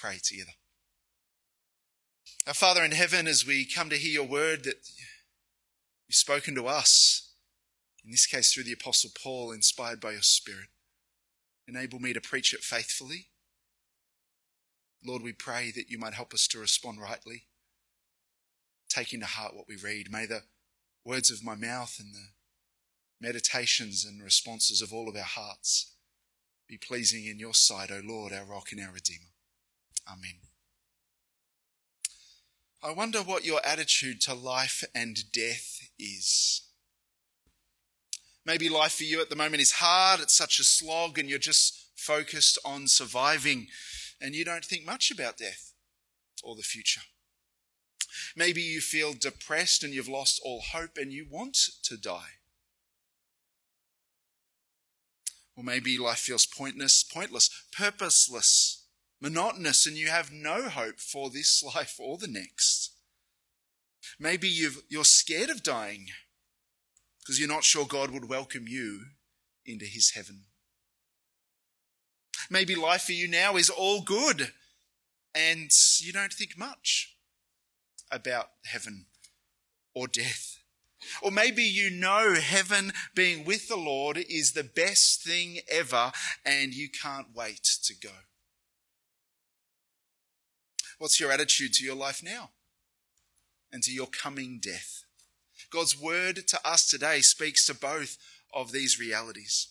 pray together. Our Father in heaven, as we come to hear your word that you've spoken to us, in this case through the Apostle Paul, inspired by your Spirit, enable me to preach it faithfully. Lord, we pray that you might help us to respond rightly, taking to heart what we read. May the words of my mouth and the meditations and responses of all of our hearts be pleasing in your sight, O Lord, our rock and our Redeemer. Amen. I wonder what your attitude to life and death is. Maybe life for you at the moment is hard, it's such a slog, and you're just focused on surviving, and you don't think much about death or the future. Maybe you feel depressed and you've lost all hope and you want to die. Or maybe life feels pointless, pointless, purposeless, monotonous, and you have no hope for this life or the next. Maybe you are scared of dying because you're not sure God would welcome you into his heaven. Maybe life for you now is all good and you don't think much about heaven or death. Or maybe you know heaven being with the Lord is the best thing ever and you can't wait to go. What's your attitude to your life now and to your coming death? God's word to us today speaks to both of these realities.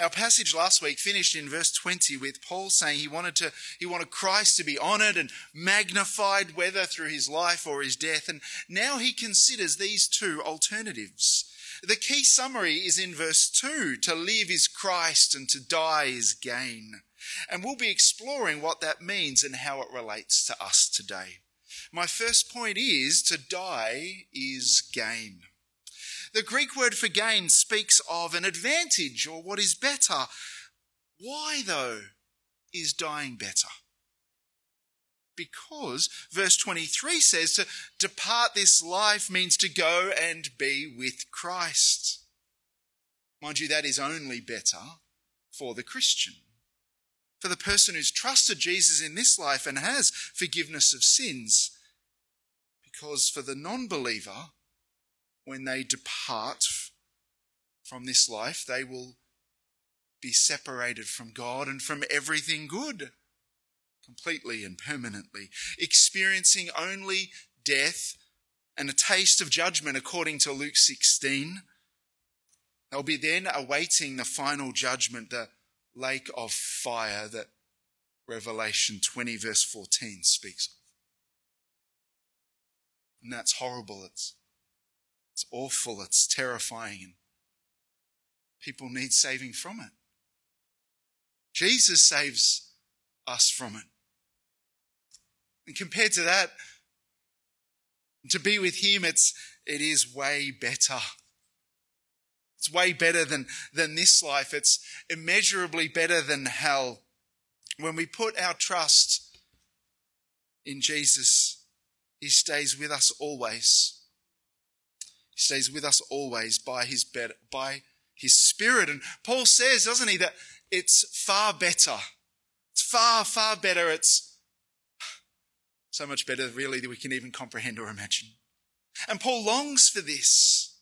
Our passage last week finished in verse 20 with Paul saying he wanted to, he wanted Christ to be honored and magnified, whether through his life or his death. And now he considers these two alternatives. The key summary is in verse 2 to live is Christ and to die is gain. And we'll be exploring what that means and how it relates to us today. My first point is to die is gain. The Greek word for gain speaks of an advantage or what is better. Why, though, is dying better? Because verse 23 says to depart this life means to go and be with Christ. Mind you, that is only better for the Christian. For the person who's trusted Jesus in this life and has forgiveness of sins. Because for the non believer, when they depart from this life, they will be separated from God and from everything good, completely and permanently, experiencing only death and a taste of judgment according to Luke 16. They'll be then awaiting the final judgment, the lake of fire that Revelation 20, verse 14 speaks of. And that's horrible. It's it's awful, it's terrifying, and people need saving from it. Jesus saves us from it. And compared to that, to be with him, it's, it is way better. It's way better than, than this life. It's immeasurably better than hell. When we put our trust in Jesus, he stays with us always. He stays with us always by his, better, by his spirit. And Paul says, doesn't he, that it's far better. It's far, far better. It's so much better, really, that we can even comprehend or imagine. And Paul longs for this.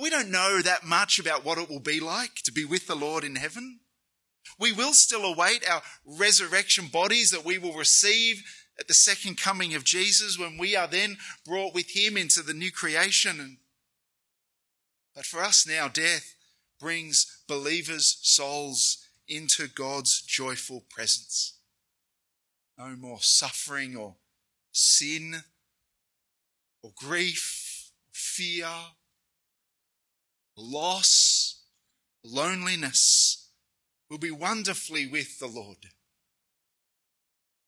We don't know that much about what it will be like to be with the Lord in heaven. We will still await our resurrection bodies that we will receive at the second coming of Jesus when we are then brought with him into the new creation. But for us now, death brings believers' souls into God's joyful presence. No more suffering or sin or grief, or fear, loss, loneliness. We'll be wonderfully with the Lord.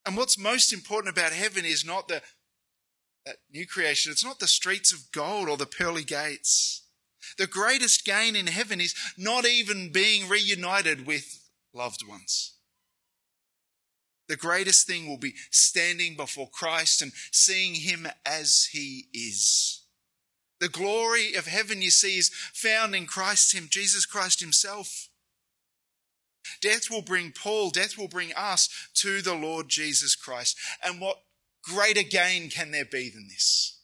And what's most important about heaven is not the that new creation, it's not the streets of gold or the pearly gates. The greatest gain in heaven is not even being reunited with loved ones. The greatest thing will be standing before Christ and seeing him as he is. The glory of heaven, you see, is found in Christ, him, Jesus Christ himself. Death will bring Paul, death will bring us to the Lord Jesus Christ. And what greater gain can there be than this?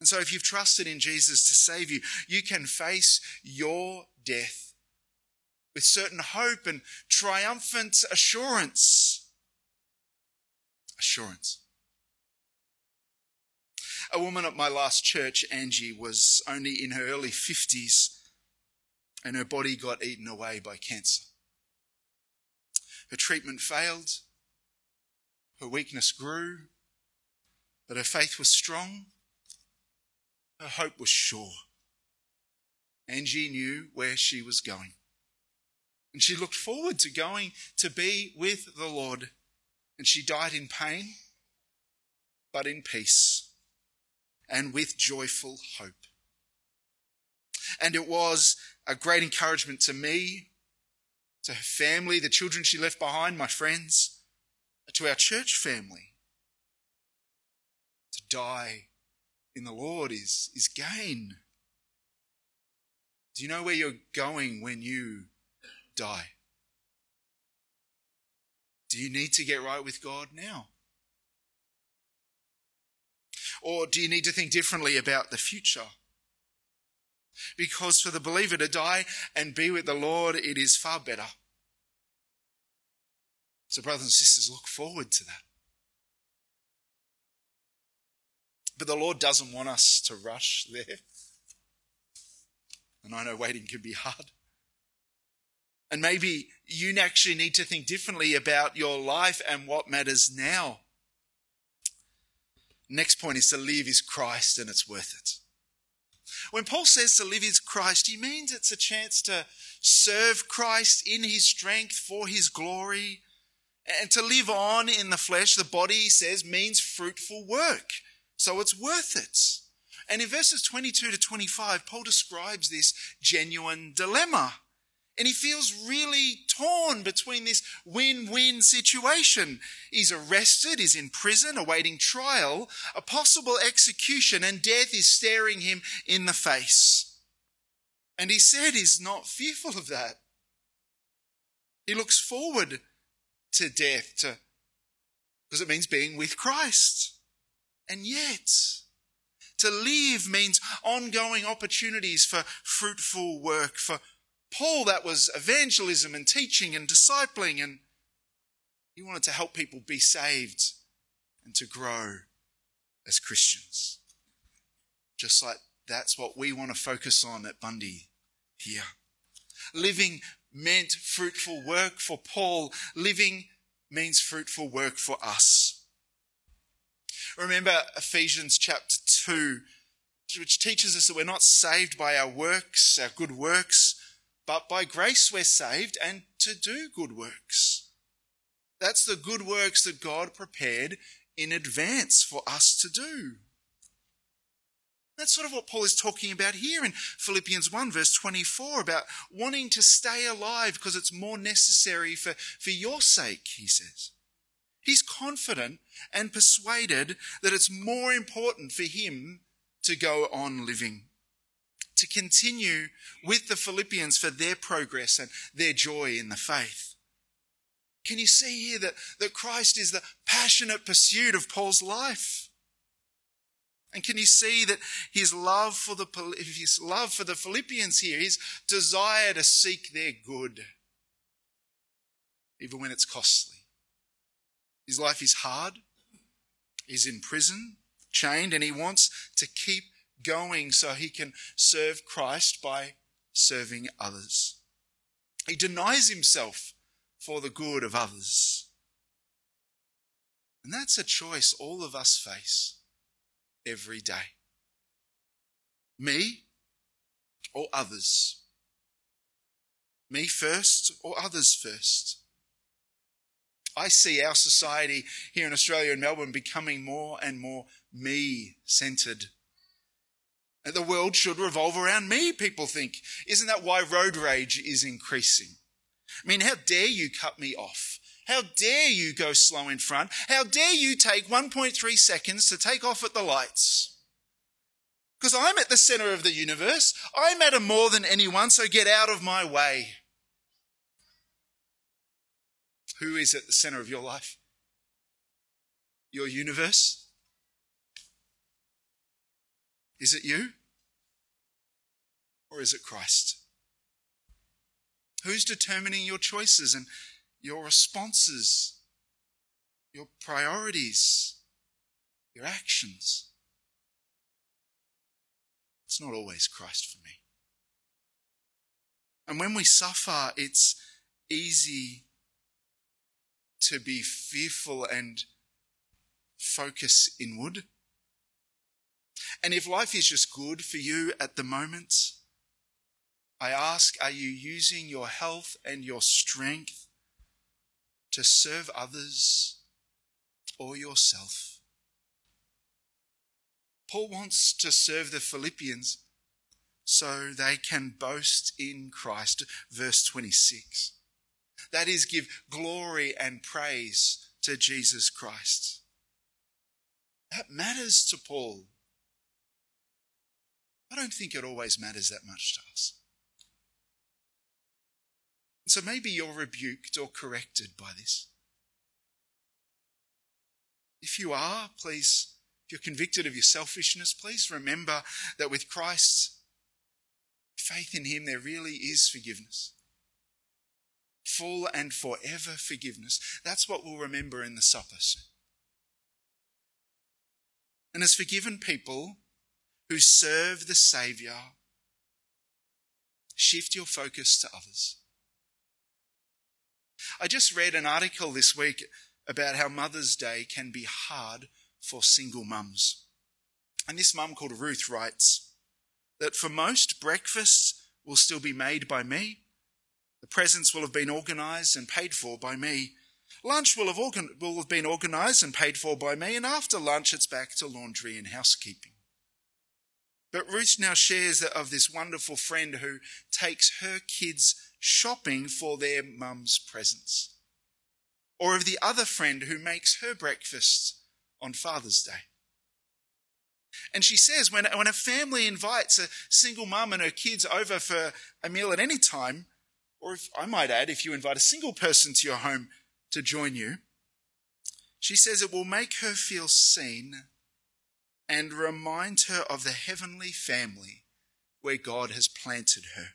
And so, if you've trusted in Jesus to save you, you can face your death with certain hope and triumphant assurance. Assurance. A woman at my last church, Angie, was only in her early 50s and her body got eaten away by cancer. Her treatment failed, her weakness grew, but her faith was strong, her hope was sure. Angie knew where she was going. And she looked forward to going to be with the Lord. And she died in pain, but in peace and with joyful hope. And it was a great encouragement to me, to her family, the children she left behind, my friends, to our church family. To die in the Lord is, is gain. Do you know where you're going when you die? Do you need to get right with God now? Or do you need to think differently about the future? Because for the believer to die and be with the Lord, it is far better. So, brothers and sisters, look forward to that. But the Lord doesn't want us to rush there. And I know waiting can be hard. And maybe you actually need to think differently about your life and what matters now. Next point is to live is Christ and it's worth it. When Paul says to live is Christ, he means it's a chance to serve Christ in his strength for his glory. And to live on in the flesh, the body, he says, means fruitful work. So it's worth it. And in verses 22 to 25, Paul describes this genuine dilemma. And he feels really torn between this win win situation. He's arrested, he's in prison, awaiting trial, a possible execution, and death is staring him in the face. And he said he's not fearful of that. He looks forward to death, to, because it means being with Christ. And yet, to live means ongoing opportunities for fruitful work, for Paul, that was evangelism and teaching and discipling, and he wanted to help people be saved and to grow as Christians. Just like that's what we want to focus on at Bundy here. Living meant fruitful work for Paul. Living means fruitful work for us. Remember Ephesians chapter 2, which teaches us that we're not saved by our works, our good works, but by grace we're saved and to do good works. That's the good works that God prepared in advance for us to do. That's sort of what Paul is talking about here in Philippians 1, verse 24, about wanting to stay alive because it's more necessary for, for your sake, he says. He's confident and persuaded that it's more important for him to go on living to continue with the Philippians for their progress and their joy in the faith. Can you see here that, that Christ is the passionate pursuit of Paul's life? And can you see that his love for the his love for the Philippians here, his desire to seek their good, even when it's costly. His life is hard. He's in prison, chained, and he wants to keep going so he can serve Christ by serving others. He denies himself for the good of others. And that's a choice all of us face every day. Me or others? Me first or others first? I see our society here in Australia and Melbourne becoming more and more me centered the world should revolve around me, people think. Isn't that why road rage is increasing? I mean, how dare you cut me off? How dare you go slow in front? How dare you take 1.3 seconds to take off at the lights? Because I'm at the center of the universe. I matter more than anyone, so get out of my way. Who is at the center of your life? Your universe? Is it you? Or is it Christ? Who's determining your choices and your responses, your priorities, your actions? It's not always Christ for me. And when we suffer, it's easy to be fearful and focus inward. And if life is just good for you at the moment, I ask, are you using your health and your strength to serve others or yourself? Paul wants to serve the Philippians so they can boast in Christ. Verse 26. That is, give glory and praise to Jesus Christ. That matters to Paul. I don't think it always matters that much to us. So maybe you're rebuked or corrected by this. If you are, please, if you're convicted of your selfishness, please remember that with Christ's faith in Him, there really is forgiveness. Full and forever forgiveness. That's what we'll remember in the supper. And as forgiven people who serve the Saviour, shift your focus to others. I just read an article this week about how Mother's Day can be hard for single mums. And this mum called Ruth writes that for most, breakfasts will still be made by me. The presents will have been organised and paid for by me. Lunch will have, organ- will have been organised and paid for by me, and after lunch, it's back to laundry and housekeeping. But Ruth now shares of this wonderful friend who takes her kids shopping for their mum's presents. Or of the other friend who makes her breakfast on Father's Day. And she says when, when a family invites a single mum and her kids over for a meal at any time, or if I might add, if you invite a single person to your home to join you, she says it will make her feel seen and remind her of the heavenly family where God has planted her.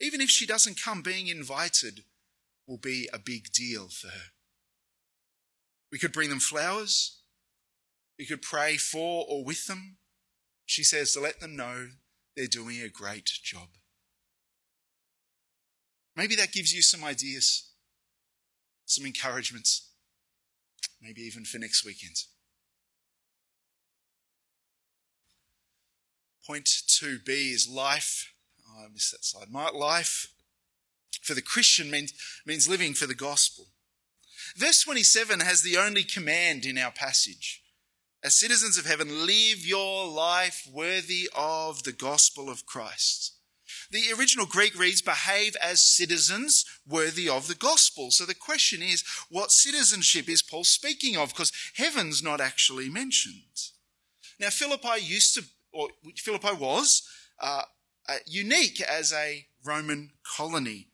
Even if she doesn't come, being invited will be a big deal for her. We could bring them flowers. We could pray for or with them. She says to let them know they're doing a great job. Maybe that gives you some ideas, some encouragements, maybe even for next weekend. Point 2b is life Oh, I missed that slide. My life for the Christian means, means living for the gospel. Verse 27 has the only command in our passage. As citizens of heaven, live your life worthy of the gospel of Christ. The original Greek reads, behave as citizens worthy of the gospel. So the question is, what citizenship is Paul speaking of? Because heaven's not actually mentioned. Now, Philippi used to, or Philippi was, uh, uh, unique as a Roman colony.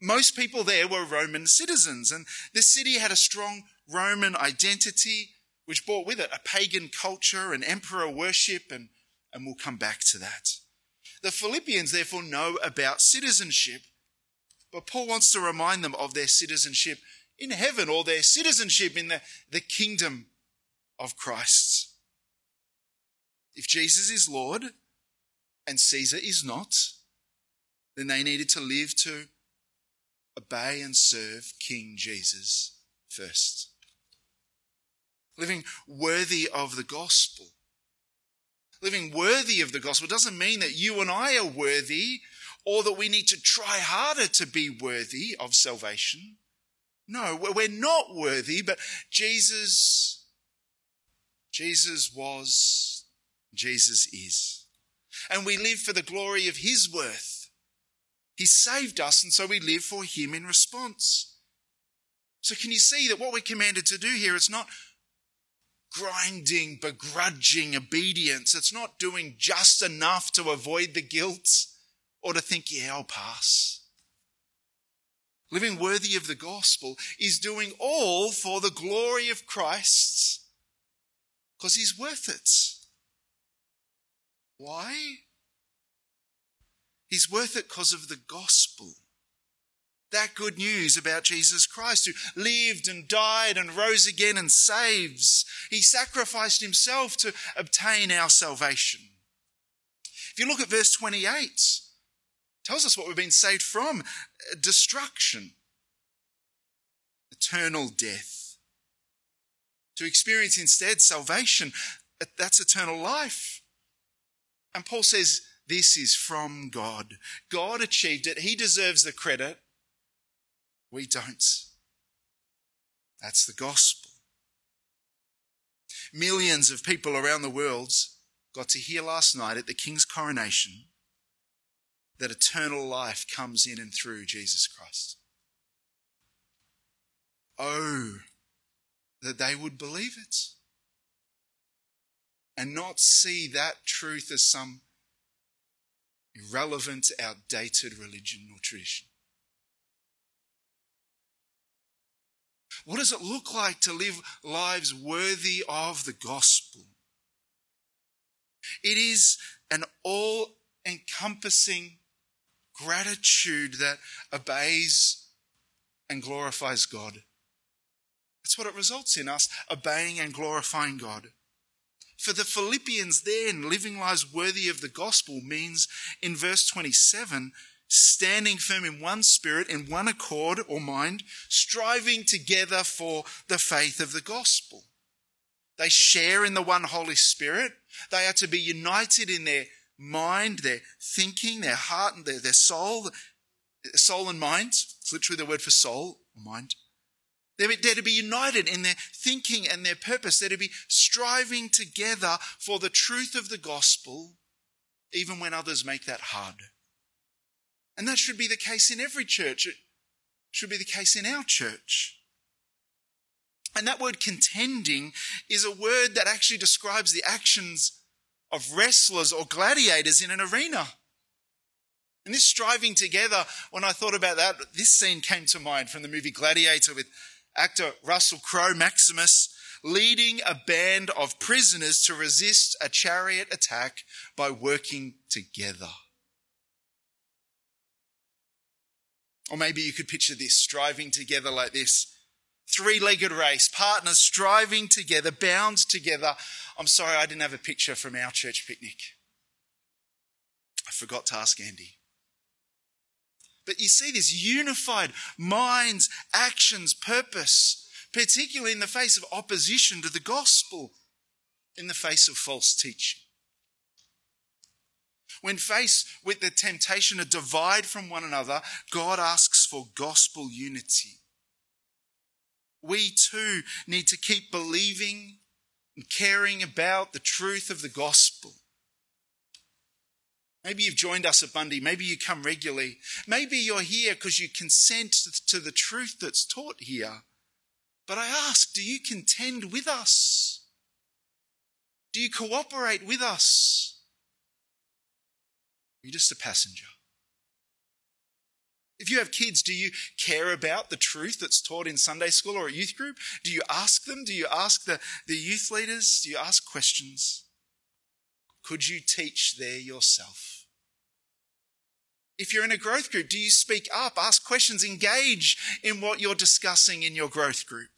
Most people there were Roman citizens, and the city had a strong Roman identity, which brought with it a pagan culture and emperor worship, and, and we'll come back to that. The Philippians, therefore, know about citizenship, but Paul wants to remind them of their citizenship in heaven or their citizenship in the, the kingdom of Christ. If Jesus is Lord, and Caesar is not, then they needed to live to obey and serve King Jesus first. Living worthy of the gospel. Living worthy of the gospel doesn't mean that you and I are worthy or that we need to try harder to be worthy of salvation. No, we're not worthy, but Jesus, Jesus was, Jesus is and we live for the glory of His worth. He saved us, and so we live for Him in response. So, can you see that what we're commanded to do here is not grinding, begrudging obedience. It's not doing just enough to avoid the guilt or to think, yeah, I'll pass. living worthy of the gospel, is doing all for the glory of Christ because he's worth it. Why? He's worth it because of the gospel. That good news about Jesus Christ who lived and died and rose again and saves. He sacrificed himself to obtain our salvation. If you look at verse 28, tells us what we've been saved from destruction, eternal death. To experience instead salvation, that's eternal life. And Paul says, This is from God. God achieved it. He deserves the credit. We don't. That's the gospel. Millions of people around the world got to hear last night at the King's coronation that eternal life comes in and through Jesus Christ. Oh, that they would believe it and not see that truth as some irrelevant, outdated religion or tradition. What does it look like to live lives worthy of the gospel? It is an all encompassing gratitude that obeys and glorifies God. That's what it results in us obeying and glorifying God. For the Philippians, then, living lives worthy of the gospel means in verse 27 standing firm in one spirit, in one accord or mind, striving together for the faith of the gospel. They share in the one Holy Spirit. They are to be united in their mind, their thinking, their heart, and their, their soul, soul and mind. It's literally the word for soul mind. They're, they're to be united in their thinking and their purpose. They're to be striving together for the truth of the gospel, even when others make that hard. And that should be the case in every church. It should be the case in our church. And that word contending is a word that actually describes the actions of wrestlers or gladiators in an arena. And this striving together, when I thought about that, this scene came to mind from the movie Gladiator with actor Russell Crowe, Maximus, leading a band of prisoners to resist a chariot attack by working together. Or maybe you could picture this striving together like this three legged race, partners striving together, bound together. I'm sorry, I didn't have a picture from our church picnic. I forgot to ask Andy. But you see this unified minds, actions, purpose, particularly in the face of opposition to the gospel, in the face of false teaching. When faced with the temptation to divide from one another, God asks for gospel unity we too need to keep believing and caring about the truth of the gospel. Maybe you've joined us at Bundy. Maybe you come regularly. Maybe you're here because you consent to the truth that's taught here. But I ask, do you contend with us? Do you cooperate with us? Are you just a passenger? If you have kids, do you care about the truth that's taught in Sunday school or a youth group? Do you ask them? Do you ask the, the youth leaders? Do you ask questions? Could you teach there yourself? If you're in a growth group, do you speak up, ask questions, engage in what you're discussing in your growth group?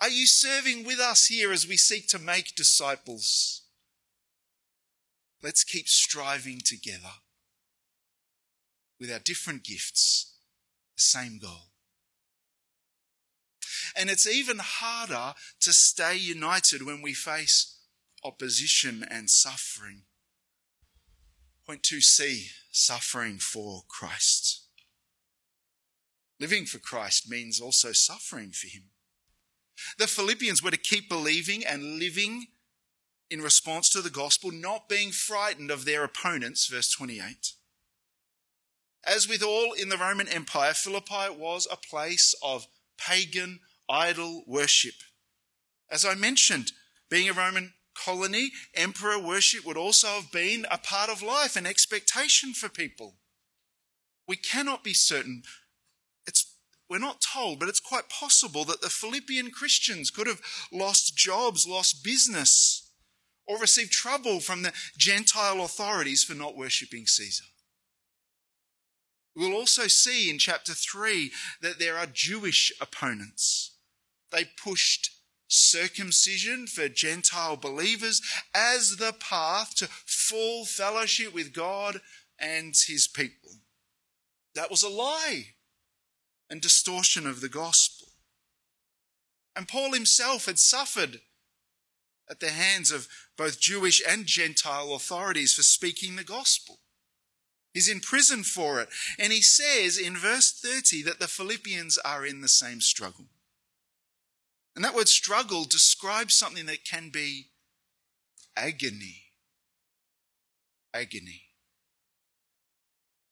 Are you serving with us here as we seek to make disciples? Let's keep striving together with our different gifts, the same goal. And it's even harder to stay united when we face opposition and suffering. Point 2c suffering for Christ. Living for Christ means also suffering for Him. The Philippians were to keep believing and living in response to the gospel, not being frightened of their opponents, verse 28. As with all in the Roman Empire, Philippi was a place of pagan idol worship. As I mentioned, being a Roman colony, emperor worship would also have been a part of life, an expectation for people. We cannot be certain. It's we're not told, but it's quite possible that the Philippian Christians could have lost jobs, lost business, or received trouble from the Gentile authorities for not worshipping Caesar. We'll also see in chapter 3 that there are Jewish opponents. They pushed circumcision for Gentile believers as the path to full fellowship with God and his people. That was a lie and distortion of the gospel. And Paul himself had suffered at the hands of both Jewish and Gentile authorities for speaking the gospel. He's in prison for it. And he says in verse 30 that the Philippians are in the same struggle. And that word struggle describes something that can be agony. Agony.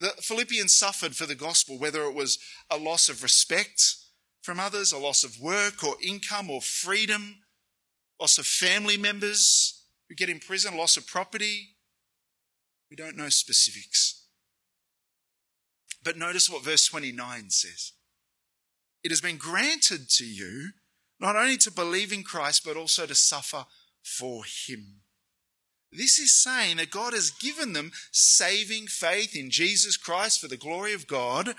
The Philippians suffered for the gospel, whether it was a loss of respect from others, a loss of work or income or freedom, loss of family members who get in prison, loss of property. We don't know specifics. But notice what verse 29 says. It has been granted to you not only to believe in Christ, but also to suffer for him. This is saying that God has given them saving faith in Jesus Christ for the glory of God,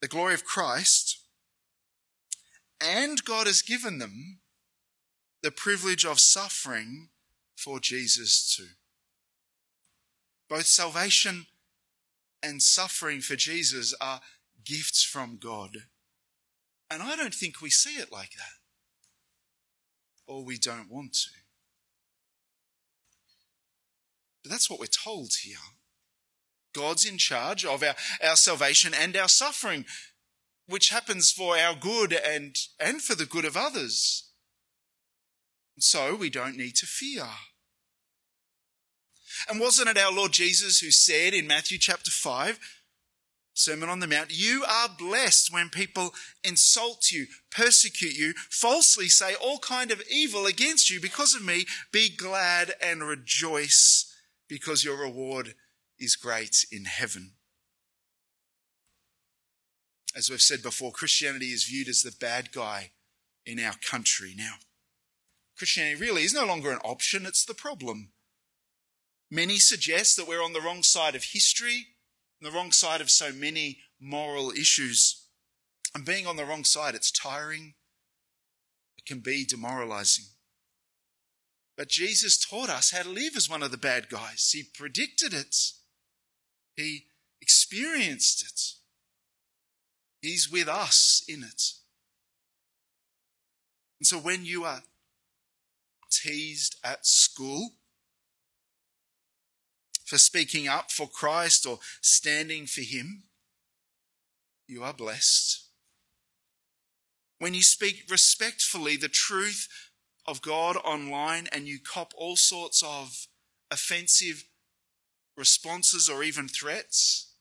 the glory of Christ, and God has given them the privilege of suffering for Jesus too. Both salvation and suffering for Jesus are gifts from God. And I don't think we see it like that. Or we don't want to. But that's what we're told here. God's in charge of our, our salvation and our suffering, which happens for our good and, and for the good of others. So we don't need to fear. And wasn't it our Lord Jesus who said in Matthew chapter 5, Sermon on the Mount, you are blessed when people insult you, persecute you, falsely say all kind of evil against you because of me. Be glad and rejoice because your reward is great in heaven. As we've said before, Christianity is viewed as the bad guy in our country now. Christianity really is no longer an option, it's the problem. Many suggest that we're on the wrong side of history, the wrong side of so many moral issues. And being on the wrong side, it's tiring, it can be demoralizing. But Jesus taught us how to live as one of the bad guys. He predicted it, He experienced it. He's with us in it. And so when you are teased at school for speaking up for Christ or standing for Him, you are blessed. When you speak respectfully the truth of God online and you cop all sorts of offensive responses or even threats,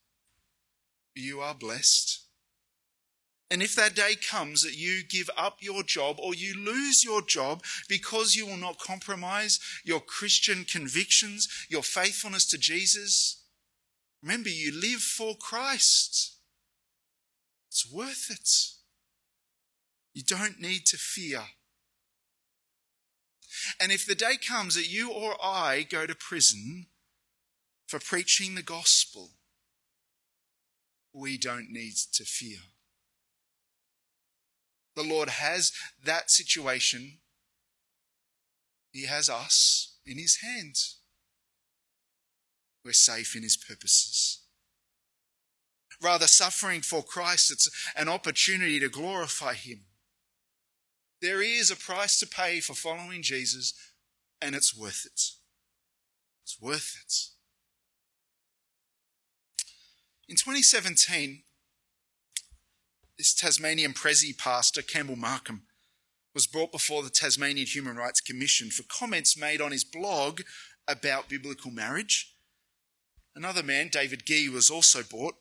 you are blessed. And if that day comes that you give up your job or you lose your job because you will not compromise your Christian convictions, your faithfulness to Jesus, remember you live for Christ. It's worth it. You don't need to fear. And if the day comes that you or I go to prison for preaching the gospel, we don't need to fear. The Lord has that situation. He has us in His hands. We're safe in His purposes. Rather, suffering for Christ, it's an opportunity to glorify Him. There is a price to pay for following Jesus, and it's worth it. It's worth it. In 2017, this Tasmanian Prezi pastor, Campbell Markham, was brought before the Tasmanian Human Rights Commission for comments made on his blog about biblical marriage. Another man, David Gee, was also brought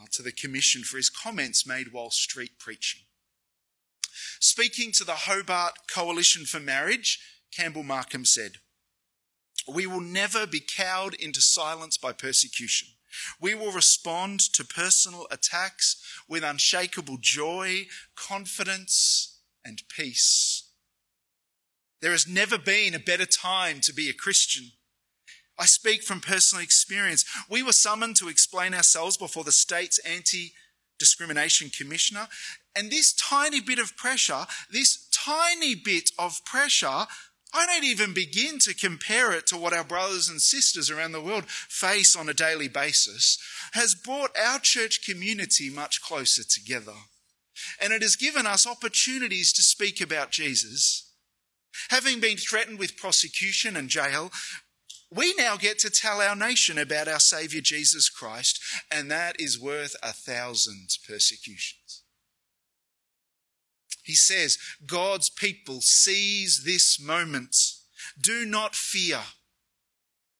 uh, to the commission for his comments made while street preaching. Speaking to the Hobart Coalition for Marriage, Campbell Markham said, We will never be cowed into silence by persecution. We will respond to personal attacks with unshakable joy, confidence, and peace. There has never been a better time to be a Christian. I speak from personal experience. We were summoned to explain ourselves before the state's anti discrimination commissioner. And this tiny bit of pressure, this tiny bit of pressure, I don't even begin to compare it to what our brothers and sisters around the world face on a daily basis, has brought our church community much closer together. And it has given us opportunities to speak about Jesus. Having been threatened with prosecution and jail, we now get to tell our nation about our Saviour Jesus Christ, and that is worth a thousand persecutions. He says, God's people seize this moment. Do not fear.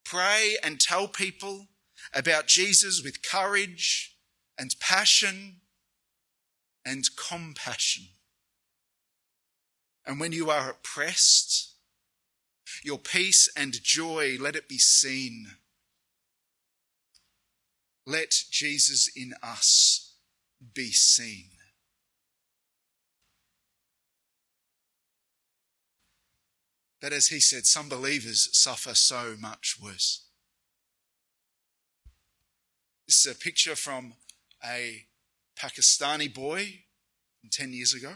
Pray and tell people about Jesus with courage and passion and compassion. And when you are oppressed, your peace and joy, let it be seen. Let Jesus in us be seen. But as he said, some believers suffer so much worse. This is a picture from a Pakistani boy from 10 years ago.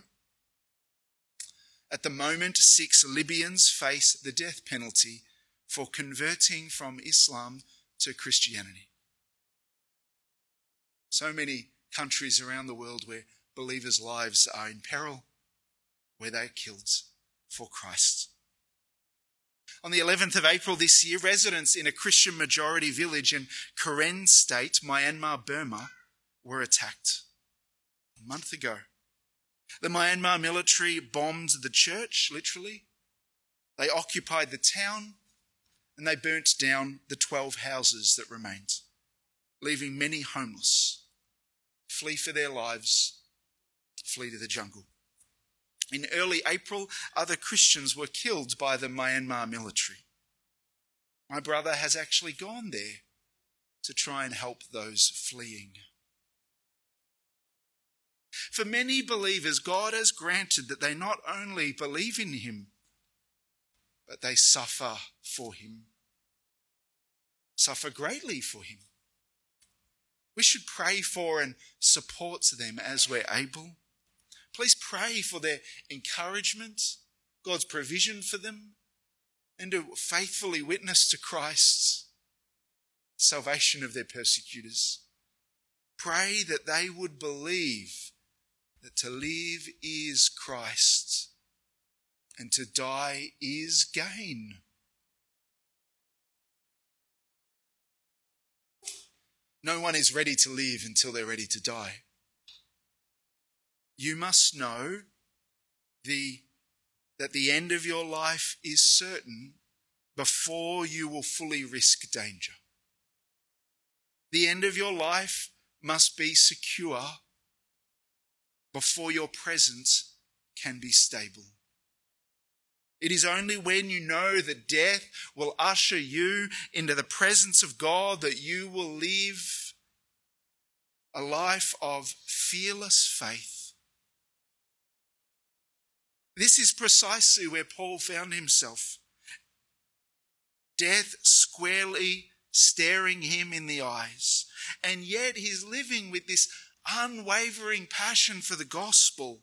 At the moment, six Libyans face the death penalty for converting from Islam to Christianity. So many countries around the world where believers' lives are in peril, where they are killed for Christ. On the 11th of April this year, residents in a Christian majority village in Karen State, Myanmar, Burma, were attacked. A month ago, the Myanmar military bombed the church, literally. They occupied the town and they burnt down the 12 houses that remained, leaving many homeless. Flee for their lives, flee to the jungle. In early April, other Christians were killed by the Myanmar military. My brother has actually gone there to try and help those fleeing. For many believers, God has granted that they not only believe in Him, but they suffer for Him, suffer greatly for Him. We should pray for and support them as we're able. Please pray for their encouragement, God's provision for them, and to faithfully witness to Christ's salvation of their persecutors. Pray that they would believe that to live is Christ and to die is gain. No one is ready to live until they're ready to die. You must know the, that the end of your life is certain before you will fully risk danger. The end of your life must be secure before your presence can be stable. It is only when you know that death will usher you into the presence of God that you will live a life of fearless faith. This is precisely where Paul found himself. Death squarely staring him in the eyes. And yet he's living with this unwavering passion for the gospel.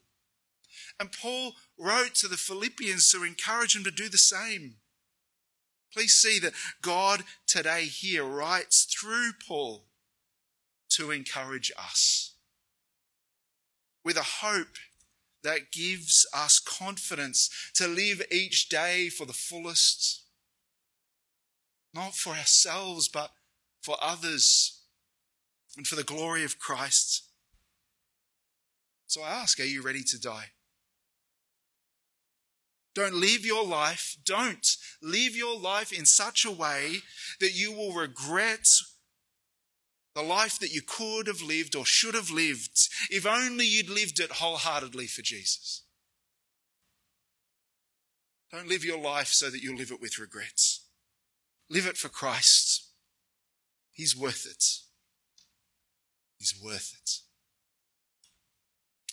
And Paul wrote to the Philippians to encourage them to do the same. Please see that God today here writes through Paul to encourage us with a hope that gives us confidence to live each day for the fullest, not for ourselves, but for others and for the glory of Christ. So I ask, are you ready to die? Don't live your life, don't live your life in such a way that you will regret the life that you could have lived or should have lived if only you'd lived it wholeheartedly for Jesus. Don't live your life so that you'll live it with regrets. Live it for Christ. He's worth it. He's worth it.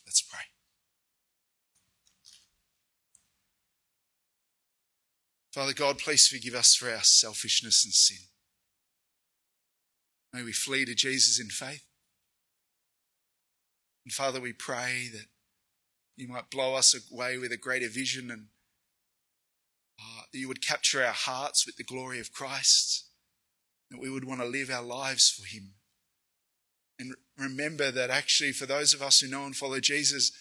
Let's pray. Father God, please forgive us for our selfishness and sin. May we flee to Jesus in faith. And Father, we pray that you might blow us away with a greater vision and uh, that you would capture our hearts with the glory of Christ, that we would want to live our lives for Him. And remember that actually, for those of us who know and follow Jesus,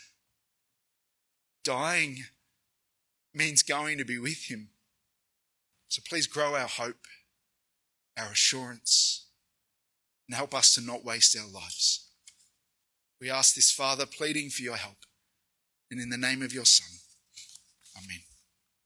dying means going to be with Him. So please grow our hope, our assurance, and help us to not waste our lives. We ask this, Father, pleading for your help. And in the name of your Son, Amen.